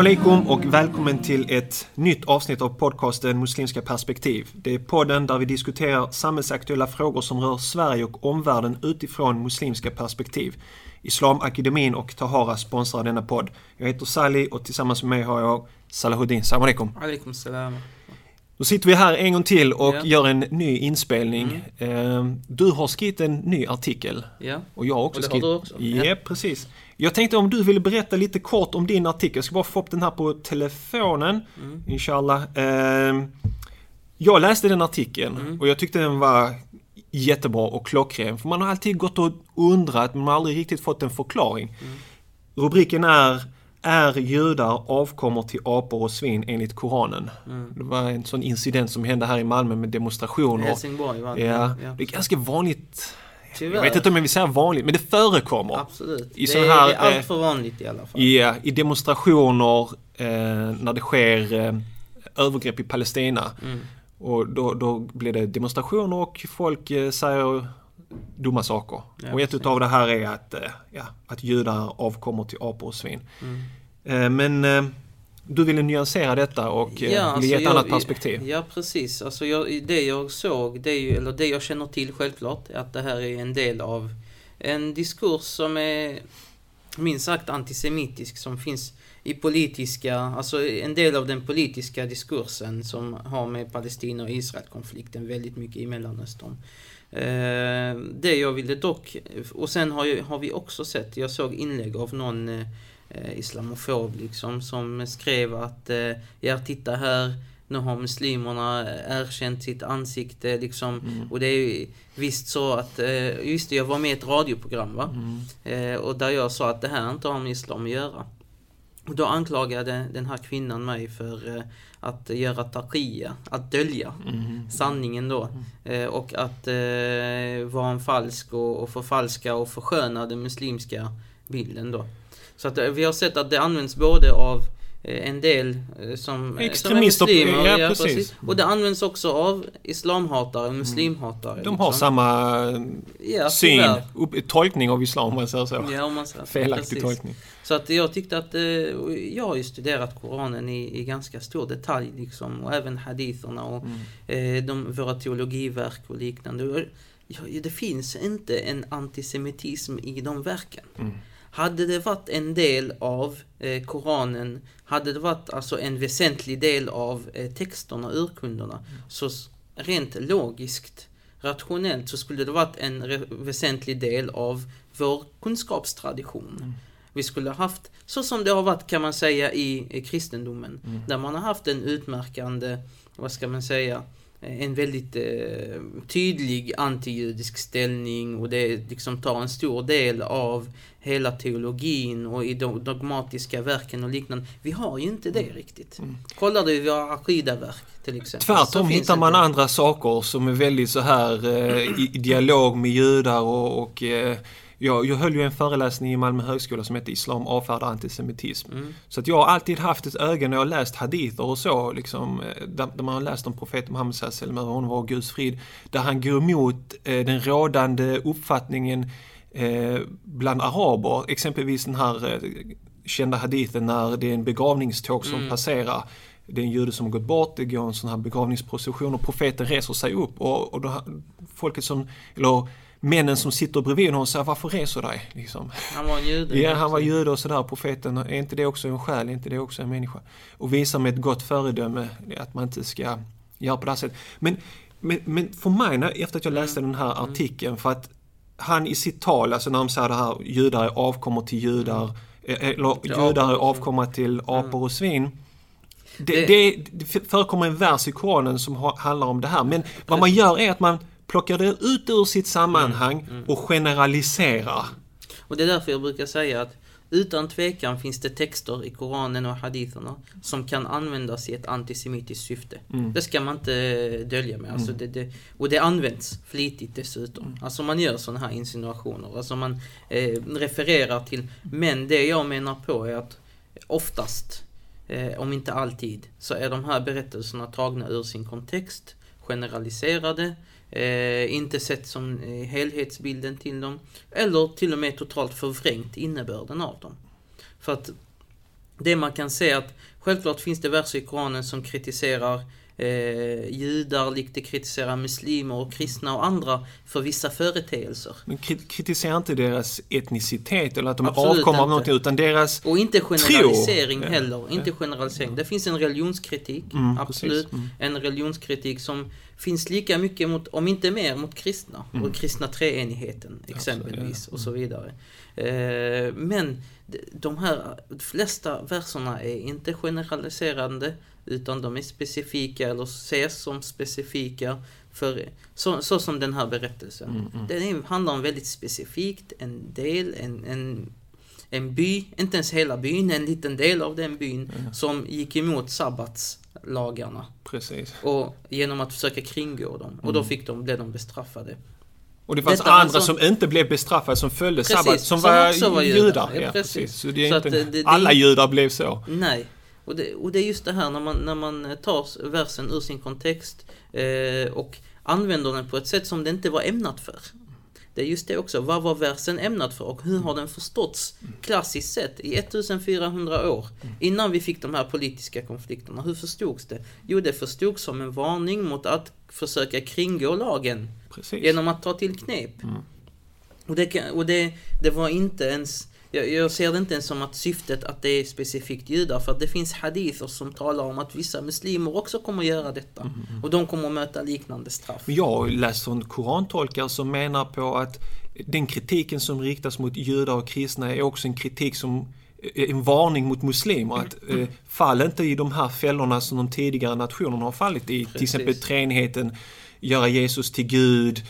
Salam alaikum och välkommen till ett nytt avsnitt av podcasten Muslimska perspektiv. Det är podden där vi diskuterar samhällsaktuella frågor som rör Sverige och omvärlden utifrån muslimska perspektiv. Islamakademin och Tahara sponsrar denna podd. Jag heter Sally och tillsammans med mig har jag Salahuddin. Salam alaikum. Alaikum salam. Då sitter vi här en gång till och Ja. gör en ny inspelning. Eh, Du har skrivit en ny artikel. Ja. Och jag har också Och det har skrivit. du också? Ja, Ja. precis. Jag tänkte om du ville berätta lite kort om din artikel. Jag ska bara få upp den här på telefonen. Mm. Inshallah. Eh, Jag läste den artikeln Mm. och jag tyckte den var jättebra och klockren. För man har alltid gått och undrat men man har aldrig riktigt fått en förklaring. Mm. Rubriken är Är judar avkommor till apor och svin enligt Koranen? Mm. Det var en sån incident som hände här i Malmö med demonstrationer. Helsingborg va? Ja, ja. det är ganska vanligt. Tyvärr. Jag vet inte om jag vill säga vanligt, men det förekommer. Absolut. I det, är, här, det är eh, allt för vanligt i alla fall. Ja, i demonstrationer eh, när det sker eh, övergrepp i Palestina. Mm. Och då, då blir det demonstrationer och folk eh, säger dumma saker. Ja, och ett precis. utav det här är att, eh, ja, att judar avkommer till apor och svin. Mm. Eh, men eh, du ville nyansera detta och Ja, ge ett alltså, annat jag- perspektiv. Ja, precis. Alltså jag, det jag såg, det ju, eller det jag känner till självklart, är att det här är en del av en diskurs som är minst sagt antisemitisk, som finns i politiska, alltså en del av den politiska diskursen som har med Palestina och Israel-konflikten väldigt mycket i Mellanöstern. Eh, det jag ville dock, och sen har, ju, har vi också sett, jag såg inlägg av någon eh, islamofob liksom som skrev att eh, ja titta här nu har muslimerna erkänt sitt ansikte liksom Mm. och det är ju visst så att, eh, just det jag var med i ett radioprogram va Mm. eh, och där jag sa att det här inte har med islam att göra. Och då anklagade den här kvinnan mig för eh, att göra taqiyya, att dölja Mm. sanningen då. Eh, och att eh, vara en falsk och, och förfalska och försköna den muslimska bilden då. Så att vi har sett att det används både av en del eh, som, eh, Extremister, som är muslimer, ja, precis. Och det används också av islamhatare, muslimhatare. Mm. De har liksom. samma ja, syn, upp, tolkning av islam om man säger så. Ja, om man säger. Felaktig Precis. tolkning. Så att jag tyckte att, eh, jag har ju studerat Koranen i, i ganska stor detalj liksom, och även haditherna och Mm. eh, de, våra teologiverk och liknande. Ja, det finns inte en antisemitism i de verken. Mm. Hade det varit en del av eh, Koranen, hade det varit alltså en väsentlig del av eh, texterna, urkunderna, så s- rent logiskt, rationellt, så skulle det varit en väsentlig del av vår kunskapstradition. Mm. Vi skulle ha haft, så som det har varit kan man säga i, i kristendomen, Mm. där man har haft en utmärkande, vad ska man säga, en väldigt eh, tydlig antijudisk ställning och det liksom tar en stor del av hela teologin och i de dogmatiska verken och liknande. Vi har ju inte det riktigt. Mm. Kollar du i våra aqidaverk till exempel. Tvärtom hittar man inte- andra saker som är väldigt så här eh, i, i dialog med judar och, och eh, jag, jag höll ju en föreläsning i Malmö högskola som hette Islam avfärdar antisemitism. Mm. Så att jag har alltid haft ett öga när jag har läst hadither och så, liksom, eh, där, där man har läst om profeten Muhammed sallallahu alaihi honom var Guds frid, där han går emot eh, den rådande uppfattningen eh, bland araber, exempelvis den här eh, kända hadithen när det är en begravningståg som Mm. passerar det är en jude som har gått bort, det går en sån här begravningsprocession och profeten reser sig upp och, och då, folket som, eller männen som sitter bredvid honom säger varför reser dig? Liksom. Han var en jude. Ja, han var jude och sådär, profeten. Är inte det också en själ? Är inte det också en människa? Och visar med ett gott föredöme att man inte ska göra på det här sättet. Men, men, men för mig, när, efter att jag läste den här artikeln, för att han i sitt tal, alltså när de säger det här, judar är avkommor till judar, eh, eller Till judar är avkomma till apor och svin. Det, Det- det, förekommer en vers i Koranen som ha, handlar om det här. Men vad man gör är att man plockar det ut ur sitt sammanhang och generaliserar. Och det är därför jag brukar säga att utan tvekan finns det texter i Koranen och haditherna som kan användas i ett antisemitiskt syfte. Mm. Det ska man inte dölja med. Alltså det, det, och det används flitigt dessutom. Mm. Alltså man gör sådana här insinuationer. Alltså man eh, refererar till. Men det jag menar på är att oftast, eh, om inte alltid, så är de här berättelserna tagna ur sin kontext, generaliserade, eh, inte sett som eh, helhetsbilden till dem, eller till och med totalt förvrängt innebörden av dem. För att det man kan se att självklart finns det verser i Koranen som kritiserar eh, judar, likt det kritiserar muslimer och kristna och andra för vissa företeelser. Men kritisera inte deras etnicitet eller att de Absolut avkommer av någonting utan deras... Och inte generalisering Tro. heller. Inte generalisering. Det finns en religionskritik, Mm, absolut. Mm. En religionskritik som finns lika mycket mot, om inte mer, mot kristna. Och kristna treenigheten exempelvis ja. och så vidare. Eh, men de- de här flesta verserna är inte generaliserande utan de är specifika eller ses som specifika för så, så som den här berättelsen. Mm, mm. Den handlar om väldigt specifikt, en del, en, en, en by, inte ens hela byn, en liten del av den byn som gick emot sabbatslagarna Precis. och genom att försöka kringgå dem. Och Mm. då fick de, blev de bestraffade. Och det fanns Detta andra alltså- som inte blev bestraffade som följde Precis, sabbat, som, som var, var judar. judar. Ja, Ja, precis. precis. Så det är Så inte, det- det- alla judar blev så. Nej. Och det, och det är just det här när man, när man tar versen ur sin kontext eh, och använder den på ett sätt som det inte var ämnat för. Det är just det också. Vad var versen ämnad för och hur har den förståtts klassiskt sett i 1400 år innan vi fick de här politiska konflikterna? Hur förstods det? Jo, det förstods som en varning mot att försöka kringgå lagen Precis. genom att ta till knep. Mm. Och, det, och det, det var inte ens, jag, jag ser det inte ens som att syftet att det är specifikt judar, för att det finns hadither som talar om att vissa muslimer också kommer att göra detta. Mm, Och de kommer att möta liknande straff. Jag har läst från korantolkar som menar på att den kritiken som riktas mot judar och kristna är också en kritik som är en varning mot muslimer. Att eh, fall inte i de här fällorna som de tidigare nationerna har fallit i. Till Precis. exempel treenigheten, göra Jesus till Gud eh,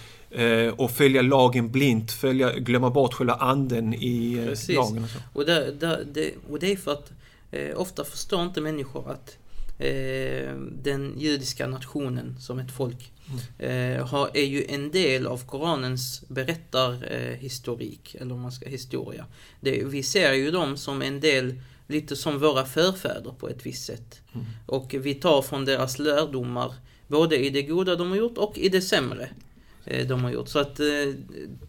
och följa lagen blint, följa, glömma bort själva anden i eh, Precis. lagen. Och så. Och, där, där, det, och det är för att eh, ofta förstår inte människor att eh, den judiska nationen som ett folk eh, har, är ju en del av Koranens berättarhistorik, eh, historik, eller om man ska historia. Det, vi ser ju dem som en del, lite som våra förfäder på ett visst sätt. Mm. Och vi tar från deras lärdomar, både i det goda de har gjort och i det sämre eh, de har gjort. Så att eh,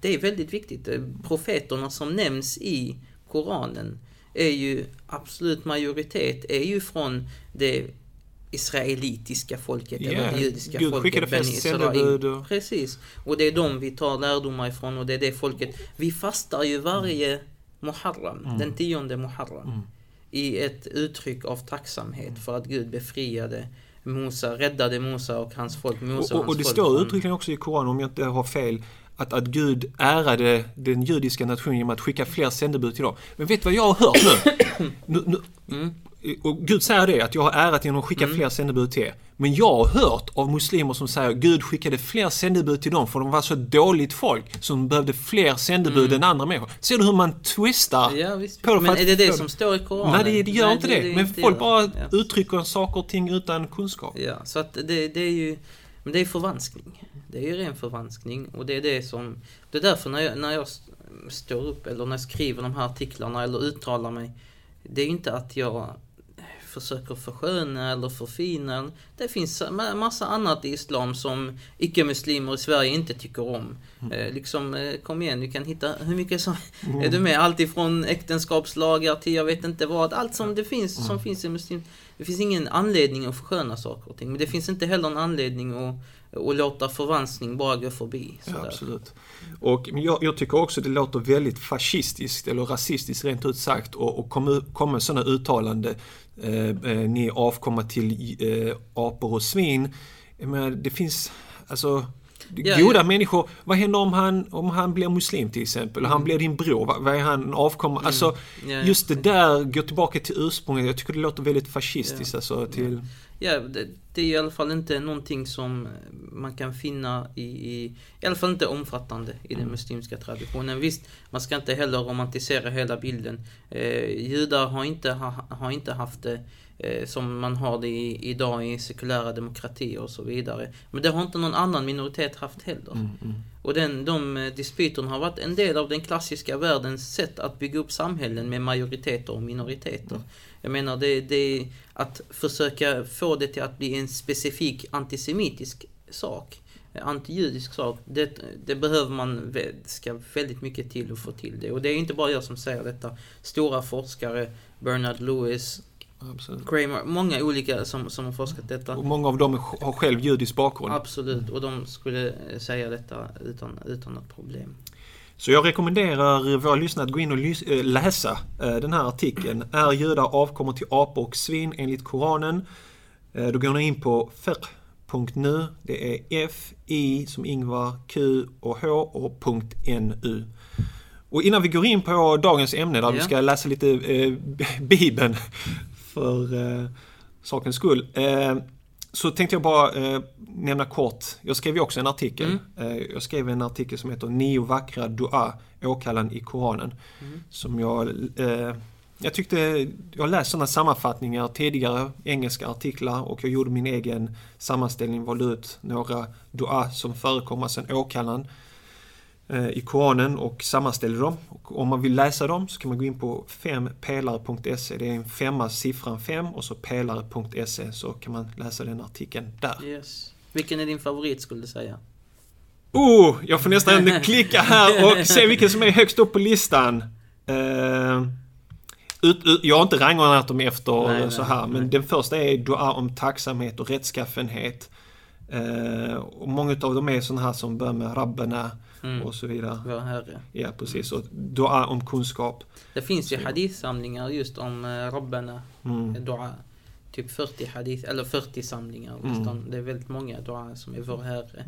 det är väldigt viktigt. Eh, Profeterna som nämns i Koranen är ju absolut majoritet, är ju från det israelitiska folket, Ja, eller det judiska Gud folket. skickade och- Precis. Och det är de vi tar lärdomar ifrån och det är det folket. Vi fastar ju varje Muharram, Mm. den tionde Muharram. Mm. I ett uttryck av tacksamhet för att Gud befriade Mosa, räddade Mosa och hans folk. Mosa Och, och, och, det står från- uttryckligen också i Koranen, om jag inte har fel, att, att Gud ärade den judiska nationen genom att skicka fler sändebud till dem. Men vet du vad jag har hört nu? nu, nu Mm. Och Gud säger det, att jag har ärat genom att skicka Mm. fler sändebud till er. Men jag har hört av muslimer som säger att Gud skickade fler sändebud till dem för de var så dåligt folk som behövde fler sändebud Mm. än andra människor. Ser du hur man twistar? Ja, visst. På det Men är det det som står i Koranen? Nej, det, det gör Nej, inte det. Men inte folk det. bara Ja. uttrycker saker och ting utan kunskap. Ja, så att det, det är ju men det är förvanskning. Det är ju ren förvanskning och det är det som Det är därför när jag, när jag st- står upp eller när jag skriver de här artiklarna eller uttalar mig Det är ju inte att jag försöker försköna eller förfina. Det finns ma- massa annat i Islam som icke-muslimer i Sverige inte tycker om. Eh, liksom, eh, kom igen, du kan hitta hur mycket som... Är du med? Allt ifrån äktenskapslagar till jag vet inte vad. Allt som det finns, som finns i muslim... Det finns ingen anledning att försköna saker och ting. Men det finns inte heller en anledning att, att låta förvanskning bara gå förbi. Ja, absolut. Och jag, jag tycker också det låter väldigt fascistiskt eller rasistiskt rent ut sagt och, och komma kom med sådana uttalande. Eh, eh, ni avkomma till eh, apor och svin. Menar, det finns, alltså Ja, goda ja. människor. Vad händer om han, om han blir muslim till exempel? Han blir din bror. Vad, vad är han avkomma? Alltså Mm. Ja, ja. just det där går tillbaka till ursprunget. Jag tycker det låter väldigt fascistiskt. Alltså, till, Ja, det, det är i alla fall inte någonting som man kan finna i, i, i alla fall inte omfattande i den muslimska traditionen. Visst, man ska inte heller romantisera hela bilden. Eh, judar har inte, ha, har inte haft det eh, som man har det i, idag i sekulära demokratier och så vidare. Men det har inte någon annan minoritet haft heller. mm, mm. Och den, de eh, dispyterna har varit en del av den klassiska världens sätt att bygga upp samhällen med majoriteter och minoriteter. Jag menar, det, det att försöka få det till att bli en specifik antisemitisk sak antijudisk sak. Det, det behöver man, ska väldigt mycket till att få till det. Och det är inte bara jag som säger detta. Stora forskare, Bernard Lewis, Absolut. Kramer, många olika som, som har forskat detta. Och många av dem har själv judisk bakgrund. Absolut, och de skulle säga detta utan, utan något problem. Så jag rekommenderar våra lyssnare att gå in och äh, läsa äh, den här artikeln. Är judar avkommer till apor och svin enligt Koranen? Då går ni in på fer.nu. Det är F, I som Ingvar, Q och H och .nu. Och innan vi går in på dagens ämne där vi Ja. ska läsa lite eh, Bibeln för eh, sakens skull. Eh, så tänkte jag bara eh, nämna kort, jag skrev ju också en artikel. Mm. Eh, jag skrev en artikel som heter Nio vackra dua, åkallan i Koranen. Mm. Som jag, eh, jag tyckte, jag har läst sådana sammanfattningar tidigare, engelska artiklar och jag gjorde min egen sammanställning, valde ut några dua som förekommer sen åkallan i Koranen och sammanställde dem. Och om man vill läsa dem så kan man gå in på fempelare.se. Det är en femma, siffran 5 och så pelare.se så kan man läsa den artikeln där. Yes. Vilken är din favorit skulle du säga? Oh, jag får nästan klicka här och se vilken som är högst upp på listan. Eh, ut, ut, jag har inte rangordnat dem efter Nej, nej, så här, men nej. den första är dua om tacksamhet och rättskaffenhet. Eh, och många av dem är sådana här som börjar med rabbena Mm. och så vidare. Vår Herre. Ja, precis. Och dua om kunskap. Det finns ju hadithsamlingar just om eh, Rabbana, Mm. dua. Typ 40 hadith, eller 40 samlingar Mm. Det är väldigt många dua som är vår Herre.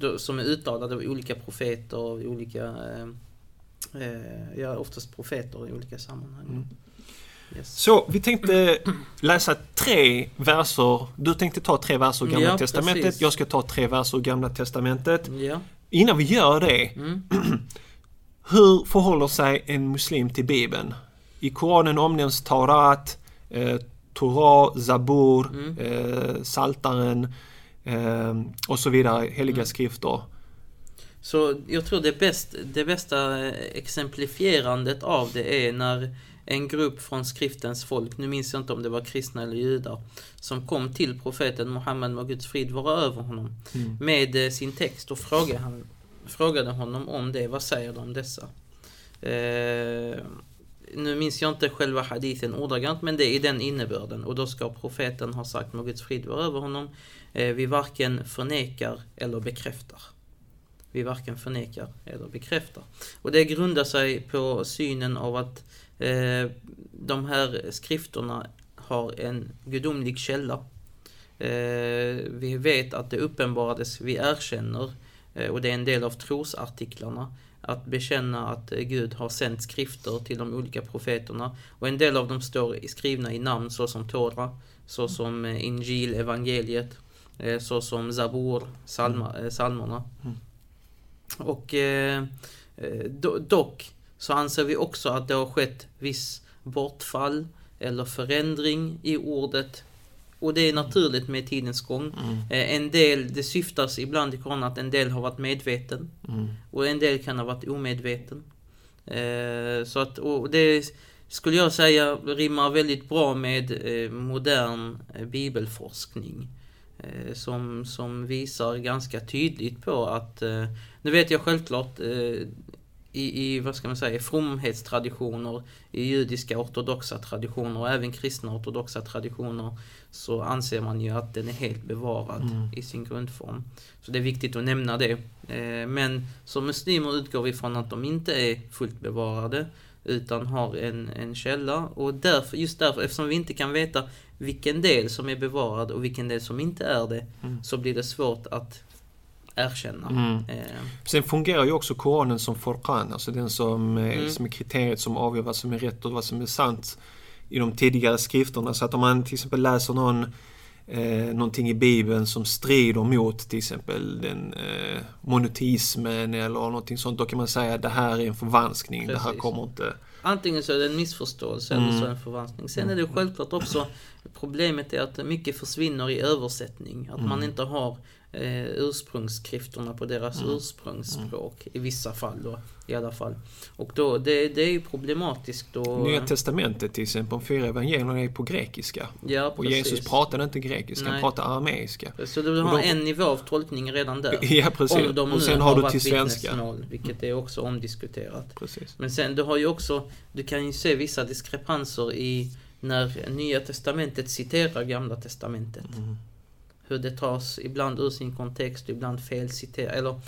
Mm. Som är uttalade av olika profeter och olika, eh, eh, ja oftast profeter i olika sammanhang. Mm. Yes. Så vi tänkte läsa tre verser. Du tänkte ta tre verser ur Gamla Ja, Testamentet. precis. Jag ska ta tre verser ur Gamla Testamentet. Ja. Innan vi gör det, Mm. hur förhåller sig en muslim till Bibeln? I Koranen omnämns Taurat, eh, Torah, Zabur, Mm. eh, Saltaren eh, och så vidare, heliga Mm. skrifter. Så jag tror det, bäst, det bästa exemplifierandet av det är när en grupp från skriftens folk, nu minns jag inte om det var kristna eller judar, som kom till profeten Muhammed må Guds frid vara över honom Mm. med eh, sin text och frågade, han, frågade honom om det. Vad säger du om dessa? Eh, nu minns jag inte själva hadithen ordagrant, men det är i den innebörden. Och då ska profeten ha sagt må Guds frid vara över honom. Eh, vi varken förnekar eller bekräftar. Vi varken förnekar eller bekräftar. Och det grundar sig på synen av att eh, de här skrifterna har en gudomlig källa. Eh, vi vet att det uppenbarades, vi erkänner, eh, och det är en del av trosartiklarna, att bekänna att Gud har sänt skrifter till de olika profeterna. Och en del av dem står skrivna i namn såsom Tora, såsom Injil, evangeliet, såsom Zabur, psalma, eh, psalmerna. Mm. Och do, dock så anser vi också att det har skett viss bortfall eller förändring i ordet. Och det är naturligt med tidens gång. Mm. Eh, En del, det syftas ibland i Koranen att en del har varit medveten Mm. och en del kan ha varit omedveten. Eh, Så att, och det skulle jag säga rimmar väldigt bra med eh, modern bibelforskning. Som, som visar ganska tydligt på att, nu vet jag självklart i, i, vad ska man säga, fromhetstraditioner, i judiska ortodoxa traditioner och även kristna ortodoxa traditioner så anser man ju att den är helt bevarad Mm. i sin grundform. Så det är viktigt att nämna det. Eh, Men som muslimer utgår vi från att de inte är fullt bevarade utan har en, en källa och därför, just därför, eftersom vi inte kan veta vilken del som är bevarad och vilken del som inte är det Mm. så blir det svårt att erkänna. Mm. Eh, Sen fungerar ju också Koranen som Forqan, alltså den som, är- Mm. som är kriteriet som avgör vad som är rätt och vad som är sant i de tidigare skrifterna. Så att om man till exempel läser någon, eh, någonting i Bibeln som strider mot till exempel den eh, monoteismen eller någonting sånt, då kan man säga att det här är en förvanskning, det här Precis. kommer inte... Antingen så är det en missförståelse Mm. eller så är det en förvanskning. Sen är det självklart också, problemet är att mycket försvinner i översättning. Att man Mm. inte har eh, ursprungsskrifterna på deras Mm. ursprungsspråk i vissa fall då i alla fall. Och då, det, det är ju problematiskt då. Nya testamentet till exempel, de fyra evangelierna är på grekiska. ja, Och. Jesus pratade inte grekiska, han Nej. pratade arameiska. Så du har de- en nivå av tolkning redan där. Ja, precis. Om de Och sen har du varit till svenska. vittnesmål, vilket är också omdiskuterat. Precis. Men sen, du har ju också, du kan ju se vissa diskrepanser i när Nya Testamentet citerar Gamla Testamentet. Mm. Hur det tas ibland ur sin kontext, ibland fel citerat. Eller,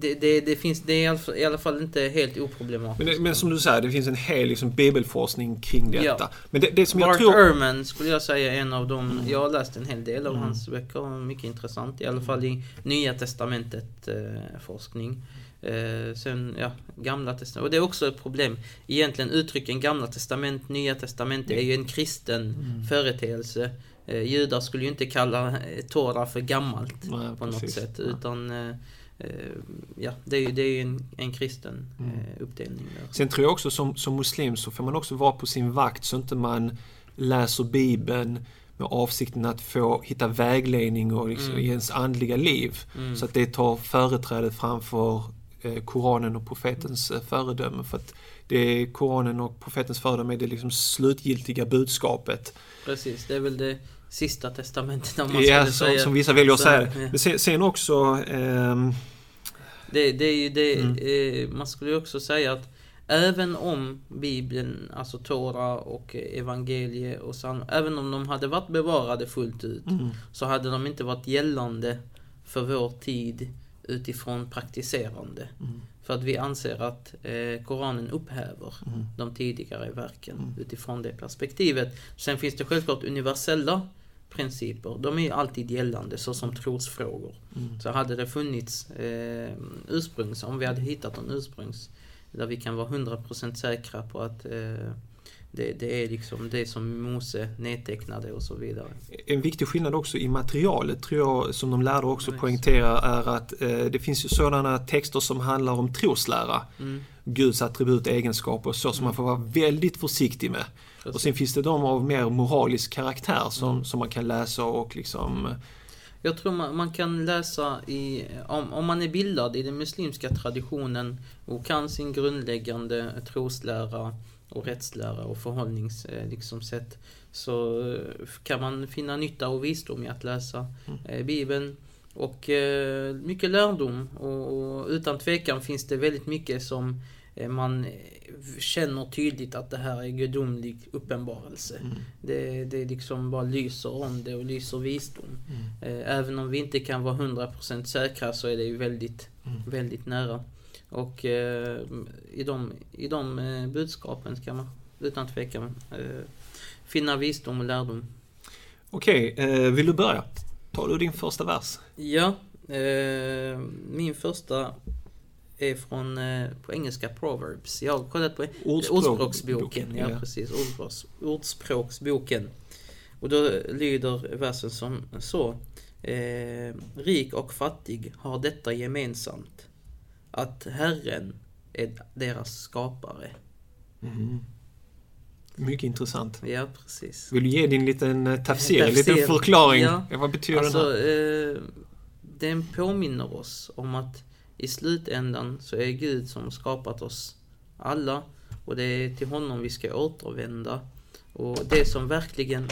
det, det, det finns, det är i alla, fall, inte helt oproblematiskt. Men, men som du säger, det finns en hel liksom, bibelforskning kring detta. Ja. Men det, det som jag Mark tror... Ehrman skulle jag säga är en av dem. Mm. Jag har läst en hel del av Mm. hans böcker. Mycket intressant. I alla fall i Nya Testamentet eh, forskning. Eh, sen, ja, Gamla Testamentet. Och det är också ett problem. Egentligen uttrycken Gamla Testament, Nya Testamentet är ju en kristen Mm. företeelse. Eh, judar skulle ju inte kalla eh, Tora för gammalt Nej, på något precis. sätt. Ja. Utan, eh, eh, ja, det är ju det är ju en, en kristen Mm. eh, uppdelning där. Sen tror jag också som, som muslim så får man också vara på sin vakt så inte man läser Bibeln med avsikten att få hitta vägledning och liksom Mm. i ens andliga liv. Mm. Så att det tar företräde framför eh, Koranen och profetens eh, föredöme. För att det är Koranen och profetens föredöme är det liksom slutgiltiga budskapet. Precis, det är väl det sista testamentet om man Ja, som, säga. som vissa väljer att Så, säga. Men sen, sen också ehm, Det, det är ju det, Mm. eh, man skulle ju också säga att även om Bibeln, alltså Tora och evangelie och psalm, även om de hade varit bevarade fullt ut mm, så hade de inte varit gällande för vår tid utifrån praktiserande. mm, För att vi anser att eh, Koranen upphäver mm, de tidigare verken Mm. utifrån det perspektivet. Sen finns det självklart universella principer. De är ju alltid gällande såsom trosfrågor. mm. Så hade det funnits eh, ursprungs, om vi hade hittat en ursprungs där vi kan vara 100% säkra på att eh, det, det är liksom det som Mose nedtecknade och så vidare. En viktig skillnad också i materialet tror jag som de lärde också Nice. poängtera är att eh, det finns ju sådana texter som handlar om troslära. Mm, Guds attribut, egenskaper och så som man får vara väldigt försiktig med. Och precis. sen finns det de av mer moralisk karaktär som, Mm. som man kan läsa och liksom... Jag tror man, man kan läsa i, om, om man är bildad i den muslimska traditionen och kan sin grundläggande troslära och rättslära och förhållnings eh, liksom, sätt så eh, kan man finna nytta och visdom i att läsa Mm. eh, Bibeln och mycket lärdom och, och utan tvekan finns det väldigt mycket som man känner tydligt att det här är gudomlig uppenbarelse. Mm, Det, det liksom bara lyser om det och lyser visdom. mm, Även om vi inte kan vara 100% säkra så är det ju väldigt, mm. väldigt nära. Och eh, i de, i de eh, budskapen ska man utan tvekan eh, finna visdom och lärdom. Okej, eh, vill du börja? Tar du din första vers? Ja, eh, min första är från, på engelska, Proverbs. Jag har kollat på Ordspråksboken. Ja, ja. precis. Ordspråks, ordspråksboken. Och då lyder versen som så. Rik och fattig har detta gemensamt. Att Herren är deras skapare. Mm. Mycket intressant. Ja, precis. Vill du ge din liten eh, tafsir, Tafsir. liten förklaring? Ja. Vad betyder den Alltså, här? eh, den påminner oss om att i slutändan så är Gud som skapat oss alla och det är till honom vi ska återvända. Och det som verkligen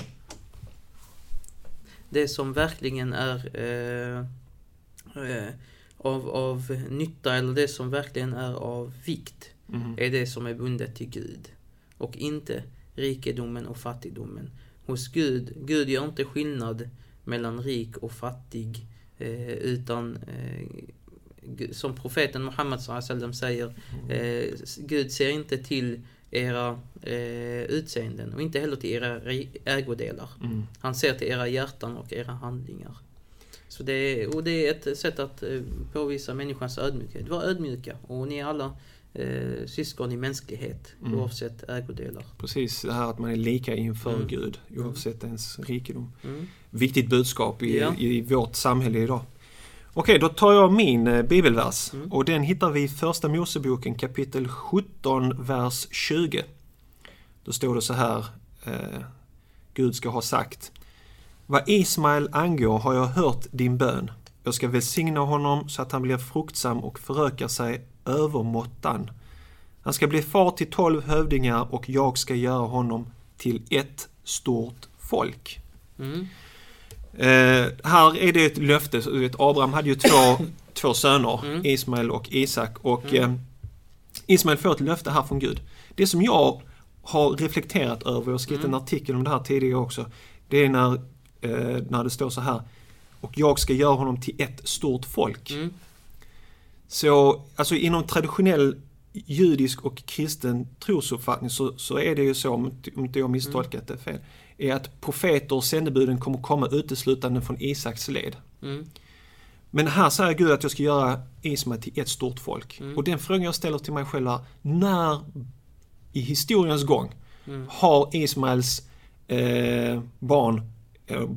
det som verkligen är eh, eh, av, av nytta eller det som verkligen är av vikt Mm. är det som är bundet till Gud och inte rikedomen och fattigdomen. Hos Gud, Gud gör inte skillnad mellan rik och fattig eh, utan eh, som profeten Muhammed säger eh, Gud ser inte till era eh, utseenden och inte heller till era ägodelar. Mm. Han ser till era hjärtan och era handlingar. Så det är, och det är ett sätt att eh, påvisa människans ödmjukhet. Var ödmjuka och ni är alla eh, syskon i mänsklighet Mm. oavsett ägodelar. Precis, det här att man är lika inför Mm. Gud oavsett ens rikedom. Mm. Viktigt budskap i, Ja. i vårt samhälle idag. Okej, då tar jag min eh, bibelvers Mm. och den hittar vi i Första Moseboken kapitel 17, vers 20. Då står det så här, eh, Gud ska ha sagt Vad Ismael angår har jag hört din bön. Jag ska välsigna honom så att han blir fruktsam och förökar sig övermåttan. Han ska bli far till tolv hövdingar och jag ska göra honom till ett stort folk. Mm. Eh, här är det ett löfte. Du vet, Abraham hade ju två, två söner, Mm. Ismael och Isak. Och Mm. eh, Ismael får ett löfte här från Gud. Det som jag har reflekterat över, jag har skrivit Mm. en artikel om det här tidigare också. Det är när, när det står så här. Och jag ska göra honom till ett stort folk. Mm. Så alltså inom traditionell judisk och kristen trosuppfattning så, så är det ju så, om inte- jag misstolkat det fel, är att profeter och sändebuden kommer komma uteslutande från Isaks led. Mm. Men här säger Gud att jag ska göra Ismael till ett stort folk. Mm. Och den frågan jag ställer till mig själv är, när i historiens gång Mm. har Ismaels eh, barn, eh,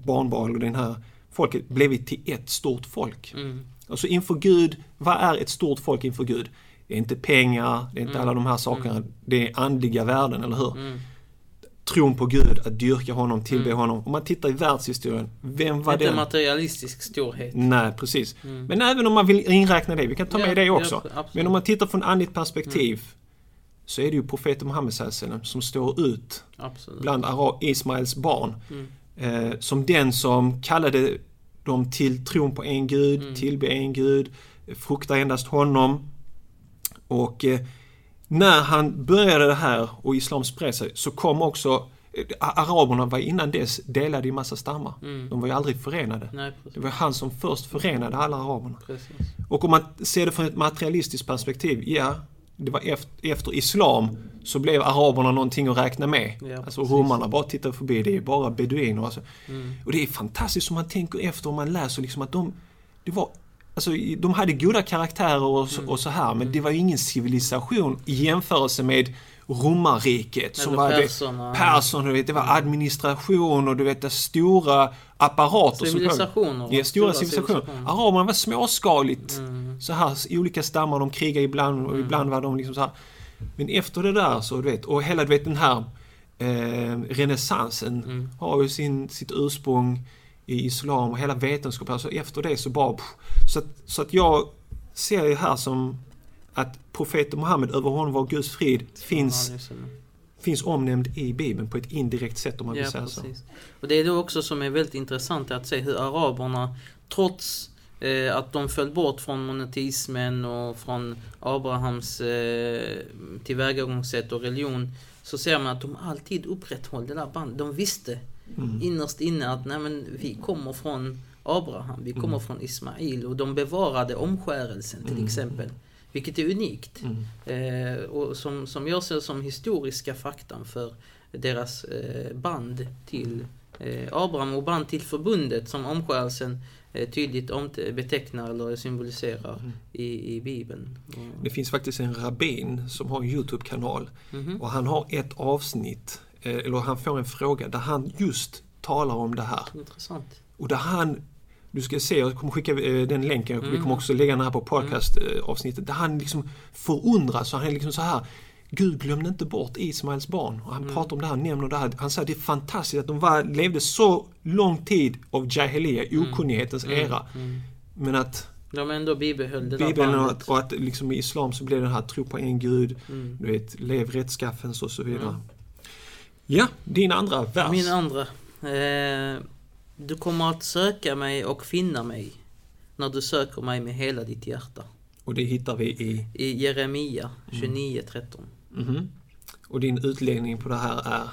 barnbarn och den här folket blivit till ett stort folk? Mm. Alltså inför Gud, vad är ett stort folk inför Gud? Det är inte pengar, det är inte Mm. alla de här sakerna. Det är andliga värden, eller hur? Mm. Tron på Gud, att dyrka honom, tillbe Mm. honom. Om man tittar i världshistorien, vem var Inte den? materialistisk storhet. Nej, precis. Mm. Men även om man vill inräkna det, vi kan ta med Ja, det ja, också. absolut. Men om man tittar från andligt perspektiv så är det ju profeten Muhammed som står ut Absolut. bland Ismaels barn. Eh, som den som kallade dem till tron på en Gud, Mm. tillbe en Gud, frukta endast honom. Och eh, när han började det här och islam spred sig så kom också eh, Araberna var innan dess delade i massa stammar. Mm. De var ju aldrig förenade. Nej, Det var han som först förenade alla araberna. precis. Och om man ser det från ett materialistiskt perspektiv, ja, det var efter, efter islam så blev araberna någonting att räkna med. Ja, alltså romarna bara tittar förbi, det är bara beduiner. Alltså. Mm. Och det är fantastiskt om man tänker efter och man läser liksom att de, det var, alltså, de hade goda karaktärer och så, Mm. och så här, men Mm. det var ju ingen civilisation i jämförelse med romarriket. Som var perserna. Persson, vet, det var administration och du vet, det stora apparater. som- Civilisationer. Ja, stora civilisationer. Araberna var småskaligt. Mm. Så här, i olika stammar, de krigade ibland och Mm. ibland var de liksom så här. Men efter det där så, du vet, och hela du vet den här eh, renässansen Mm. har ju sin, sitt ursprung i islam och hela vetenskapen. Alltså efter det så bara... pff. Så att, så att jag ser det här som att profeten Muhammed, över honom var Guds frid, finns, Ja, finns omnämnd i Bibeln på ett indirekt sätt om man vill Ja, säga så. precis. Och det är då också som är väldigt intressant att se hur araberna, trots eh, att de föll bort från monoteismen och från Abrahams eh, tillvägagångssätt och religion, så ser man att de alltid upprätthöll det där bandet. De visste Mm. innerst inne att nej, men vi kommer från Abraham, vi kommer Mm. från Ismail och de bevarade omskärelsen till Mm. exempel. Vilket är unikt. Mm. Eh, och som, som jag ser som historiska faktan för deras eh, band till eh, Abraham och band till förbundet som omskärelsen tydligt omt- betecknar eller symboliserar Mm. i, i Bibeln. Det finns faktiskt en rabbin som har en YouTube-kanal Mhm. och han har ett avsnitt, eh, eller han får en fråga där han just talar om det här. Intressant. Och där han, du ska se, jag kommer skicka eh, den länken, vi Mm. kommer också lägga den här på podcast-avsnittet, där han liksom förundras och han är liksom så här Gud glömde inte bort Ismaels barn. Och han Mm. pratar om det här, nämner det här. Han säger att det är fantastiskt att de var, levde så lång tid av jahiliya, Mm. okunnighetens Mm, era. mm. Men att De ändå bibehöll det där Bibeln och bandet. att, och att liksom i Islam så blir det här tro på en Gud, Mm. du vet, lev rättskaffens och så vidare. Mm. Ja, din andra vers. Min andra. Eh, du kommer att söka mig och finna mig när du söker mig med hela ditt hjärta. Och det hittar vi i... I Jeremia Mm. 29.13. mhm. Och din utläggning på det här är?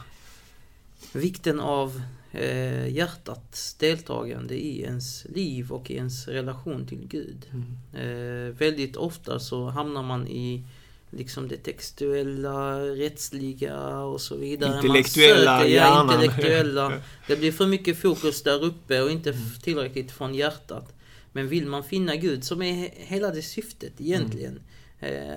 Vikten av eh, hjärtats deltagande i ens liv och i ens relation till Gud. Mm. Eh, väldigt ofta så hamnar man i liksom det textuella, rättsliga och så vidare. Intellektuella söker, ja, intellektuella. Det blir för mycket fokus där uppe och inte f- tillräckligt från hjärtat. Men vill man finna Gud, som är he- hela det syftet egentligen, eh,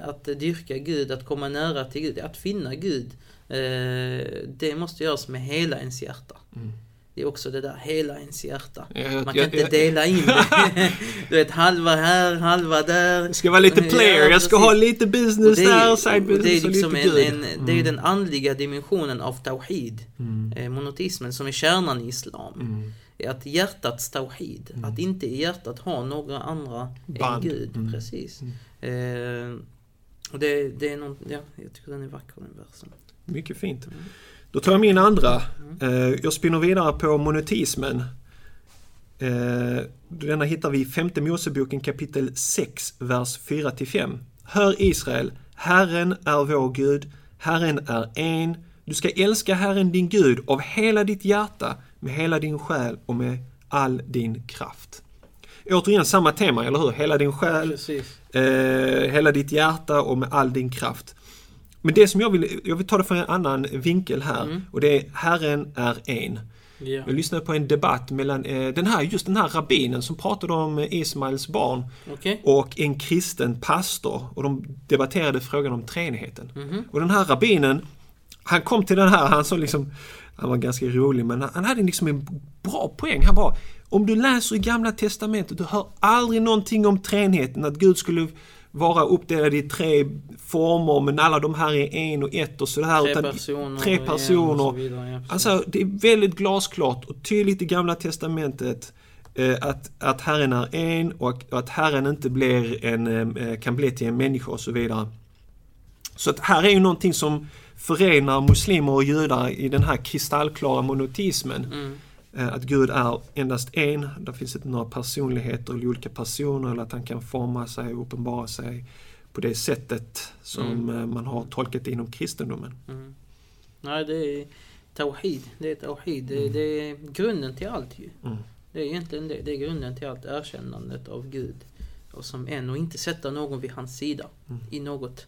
att dyrka Gud, att komma nära till Gud, att finna Gud, eh, det måste göras med hela ens hjärta. Mm. Det är också det där, hela ens hjärta. Man jag, kan inte jag, dela in det. Du vet, halva här, halva där. jag ska vara lite Ja, player, jag ska ha lite Och business det är, där, och side det är business och liksom lite en, en, det är Mm. den andliga dimensionen av Tawhid, Mm. eh, monoteismen, som är kärnan i Islam. Mm. Att hjärtats tawhid, Mm. att inte i hjärtat ha några andra Band. än Gud. Mm. Precis. Mm. Eh, och det, det är något, ja, jag tycker den är vacker den versen. Mycket fint. Mm. Då tar jag min andra. Eh, Jag spinner vidare på monoteismen. Eh, Denna hittar vi i femte Moseboken kapitel 6, vers 4-5. Hör Israel, Herren är vår Gud, Herren är en. Du ska älska Herren din Gud av hela ditt hjärta, med hela din själ och med all din kraft. Återigen samma tema, eller hur? Hela din själ, eh, hela ditt hjärta och med all din kraft. Men det som jag vill, jag vill ta det från en annan vinkel här Mm. och det är Herren är en. Ja. Jag lyssnade på en debatt mellan eh, den här, just den här rabbinen som pratade om eh, Ismails barn Okej. och en kristen pastor och de debatterade frågan om treenigheten. Mhm. Och den här rabbinen, han kom till den här, han sa liksom, han var ganska rolig men han hade liksom en bra poäng. Han bara, om du läser i gamla testamentet, du hör aldrig någonting om treenigheten, att Gud skulle vara uppdelad i tre former men alla de här är en och ett och sådär. Tre utan- personer. tre och personer. så vidare, ja. Alltså det är väldigt glasklart och tydligt i Gamla Testamentet eh, att, att Herren är en och att Herren inte blir en, eh, kan bli till en människa och så vidare. Så att här är ju någonting som förenar muslimer och judar i den här kristallklara monoteismen. Mm. Eh, Att Gud är endast en, där finns inte några personligheter eller olika personer eller att han kan forma sig och uppenbara sig på det sättet som Mm. eh, man har tolkat det inom kristendomen. Mm. Nej, det är tawhid. Det är tawhid. Det, Mm. det är grunden till allt ju. Mm. Det är egentligen det. Det är grunden till allt erkännandet av Gud. Och som en och inte sätta någon vid hans sida. Mm. I något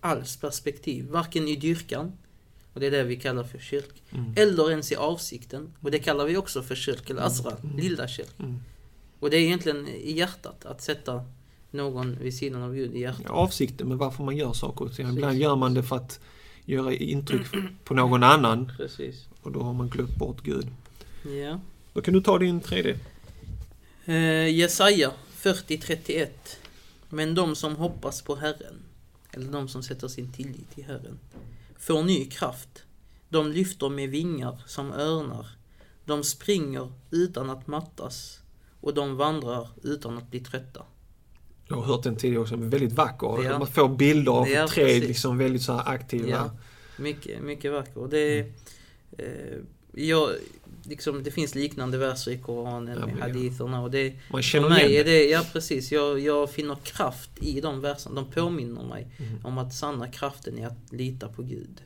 alls perspektiv. Varken i dyrkan. Och det är det vi kallar för kyrk. Mm. Eller ens i avsikten. Och det kallar vi också för kyrk eller asra. Mm. Lilla kyrk. Mm. Och det är egentligen i hjärtat. Att sätta någon vid sidan av Gud i hjärtat. avsikten med varför man gör saker och ting. Ibland gör man det för att göra intryck på någon annan Precis. och då har man glömt bort Gud. Ja. Då kan du ta din tredje. Eh, Jesaja 40.31 Men de som hoppas på Herren, eller de som sätter sin tillit till Herren, får ny kraft. De lyfter med vingar som örnar. De springer utan att mattas och de vandrar utan att bli trötta. Jag har hört den tidigare också, väldigt vacker. Ja. Man får bilder av Ja, träd liksom väldigt så aktiva. Ja. Mycket, mycket vacker. Det, är, eh, jag, liksom, det finns liknande verser i Koranen Ja, med haditherna och det Man För känner mig är igen det. det, ja precis, jag, jag finner kraft i de verserna. De påminner mig Mm. om att sanna kraften är att lita på Gud.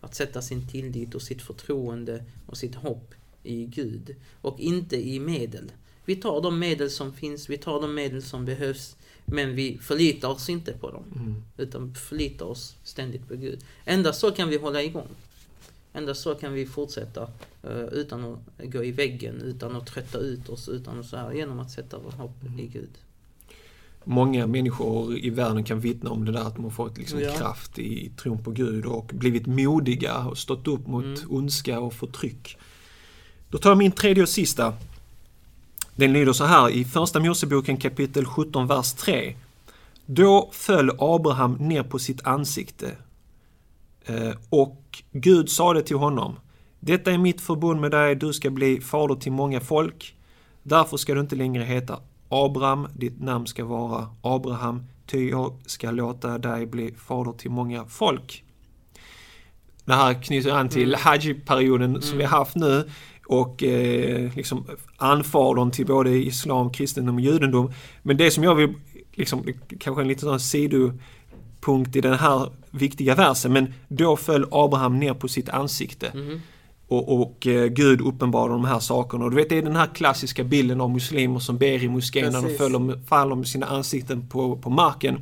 Att sätta sin tillit och sitt förtroende och sitt hopp i Gud. Och inte i medel. Vi tar de medel som finns, vi tar de medel som behövs. Men vi förlitar oss inte på dem. Mm. Utan förlitar oss ständigt på Gud. Endast så kan vi hålla igång. Endast så kan vi fortsätta eh, utan att gå i väggen, utan att trötta ut oss, utan att så här, genom att sätta vår hopp Mm. i Gud. Många människor i världen kan vittna om det där att de har fått liksom Ja. kraft i tron på Gud och blivit modiga och stått upp mot Mm. ondska och förtryck. Då tar jag min tredje och sista. Den lyder så här i Första Moseboken kapitel 17, vers 3. Då föll Abraham ner på sitt ansikte och Gud sade till honom Detta är mitt förbund med dig, du ska bli fader till många folk. Därför ska du inte längre heta Abraham, ditt namn ska vara Abraham, ty jag ska låta dig bli fader till många folk. Det här knyter an till Mm. Hajj-perioden som Mm. vi har haft nu och eh, liksom anfadern till både islam, kristendom och judendom. Men det som jag vill, liksom, kanske en liten sån sidopunkt i den här viktiga versen, men då föll Abraham ner på sitt ansikte Mhm. och, och eh, Gud uppenbarade de här sakerna. Och du vet, det är den här klassiska bilden av muslimer som ber i moskén när de faller, faller med sina ansikten på, på marken.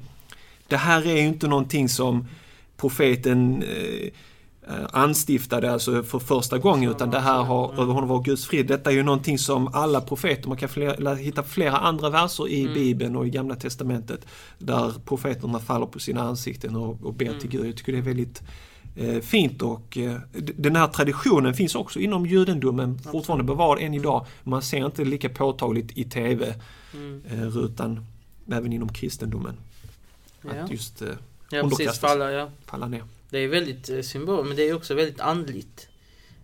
Det här är ju inte någonting som profeten eh, anstiftade alltså för första gången utan det här har Mm. över honom var Guds frid. Detta är ju någonting som alla profeter, man kan flera, hitta flera andra verser i Mm. Bibeln och i Gamla Testamentet där profeterna faller på sina ansikten och, och ber Mm. till Gud. Jag tycker det är väldigt eh, fint och eh, den här traditionen finns också inom judendomen fortfarande bevarad än idag. Man ser inte lika påtagligt i TV Mm. eh, utan även inom kristendomen. Ja. Att just eh, ja, precis. Falla, ja. falla ner. Det är väldigt eh, symbol, men det är också väldigt andligt.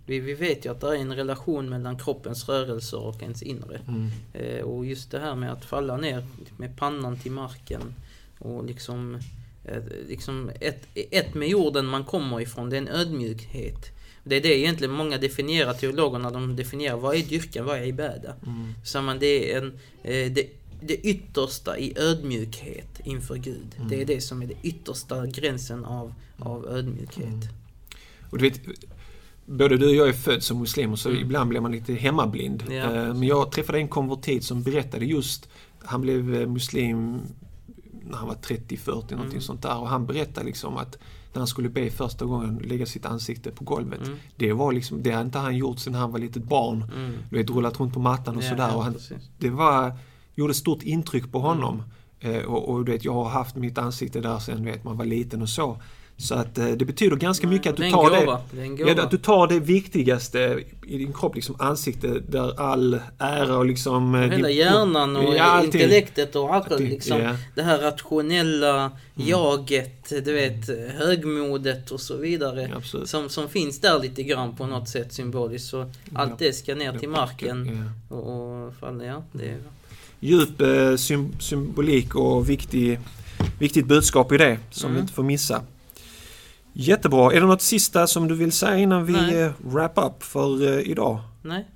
Vi, vi vet ju att det är en relation mellan kroppens rörelser och ens inre. Mm. Eh, och just det här med att falla ner med pannan till marken och liksom, eh, liksom ett, ett med jorden man kommer ifrån, det är en ödmjukhet. Det är det egentligen många definierar, teologerna, de definierar vad är dyrkan, vad är ibada? Mm. Så man, det är en, eh, det, det yttersta i ödmjukhet inför Gud. Mm. Det är det som är det yttersta gränsen av, av ödmjukhet. Mm. Och du vet, både du och jag är född som muslimer så Mm. ibland blir man lite hemmablind. Ja, Eh. Men jag träffade en konvertit som berättade just, han blev eh, muslim när han var 30-40 någonting Mm. sånt där och han berättade liksom att när han skulle be första gången lägga sitt ansikte på golvet. Mm. Det var liksom, det hade inte han gjort sedan han var litet barn. Mm. Du vet, rullat runt på mattan och Ja, sådär. Och han, det var, gjorde stort intryck på honom. Mm. Och, och du vet, jag har haft mitt ansikte där sen vet, man var liten och så. Så att eh, det betyder ganska mycket att det du tar det. gåva. Det gåva. Ja, att du tar det viktigaste i din kropp, liksom ansikte, där all ära och liksom... eh, Hela din- hjärnan och Ja, intellektet och akal, liksom. ja. Det här rationella Mm. jaget, du vet, högmodet och så vidare. Ja. Som, som finns där lite grann på något sätt symboliskt. Så allt det ska ner till marken och, och ja. Det är, Djup eh, sym symbolik och viktig, viktigt budskap i det som Mm. vi inte får missa. Jättebra. Är det något sista som du vill säga innan vi Nej. eh, wrap up för eh, idag? nej.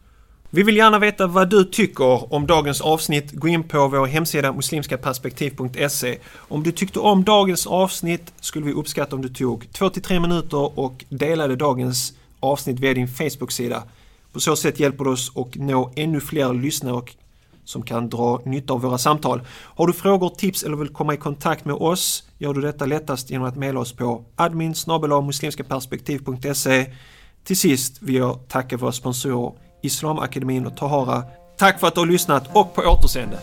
Vi vill gärna veta vad du tycker om dagens avsnitt. Gå in på vår hemsida muslimskaperspektiv.se. Om du tyckte om dagens avsnitt skulle vi uppskatta om du tog 2-3 minuter och delade dagens avsnitt via din Facebook-sida. På så sätt hjälper du oss att nå ännu fler lyssnare och som kan dra nytta av våra samtal. Har du frågor, tips eller vill komma i kontakt med oss gör du detta lättast genom att mejla oss på admin muslimskaperspektiv.se. Till sist vill jag tacka våra sponsorer Islamakademin och Tahara. Tack för att du har lyssnat och på återseende!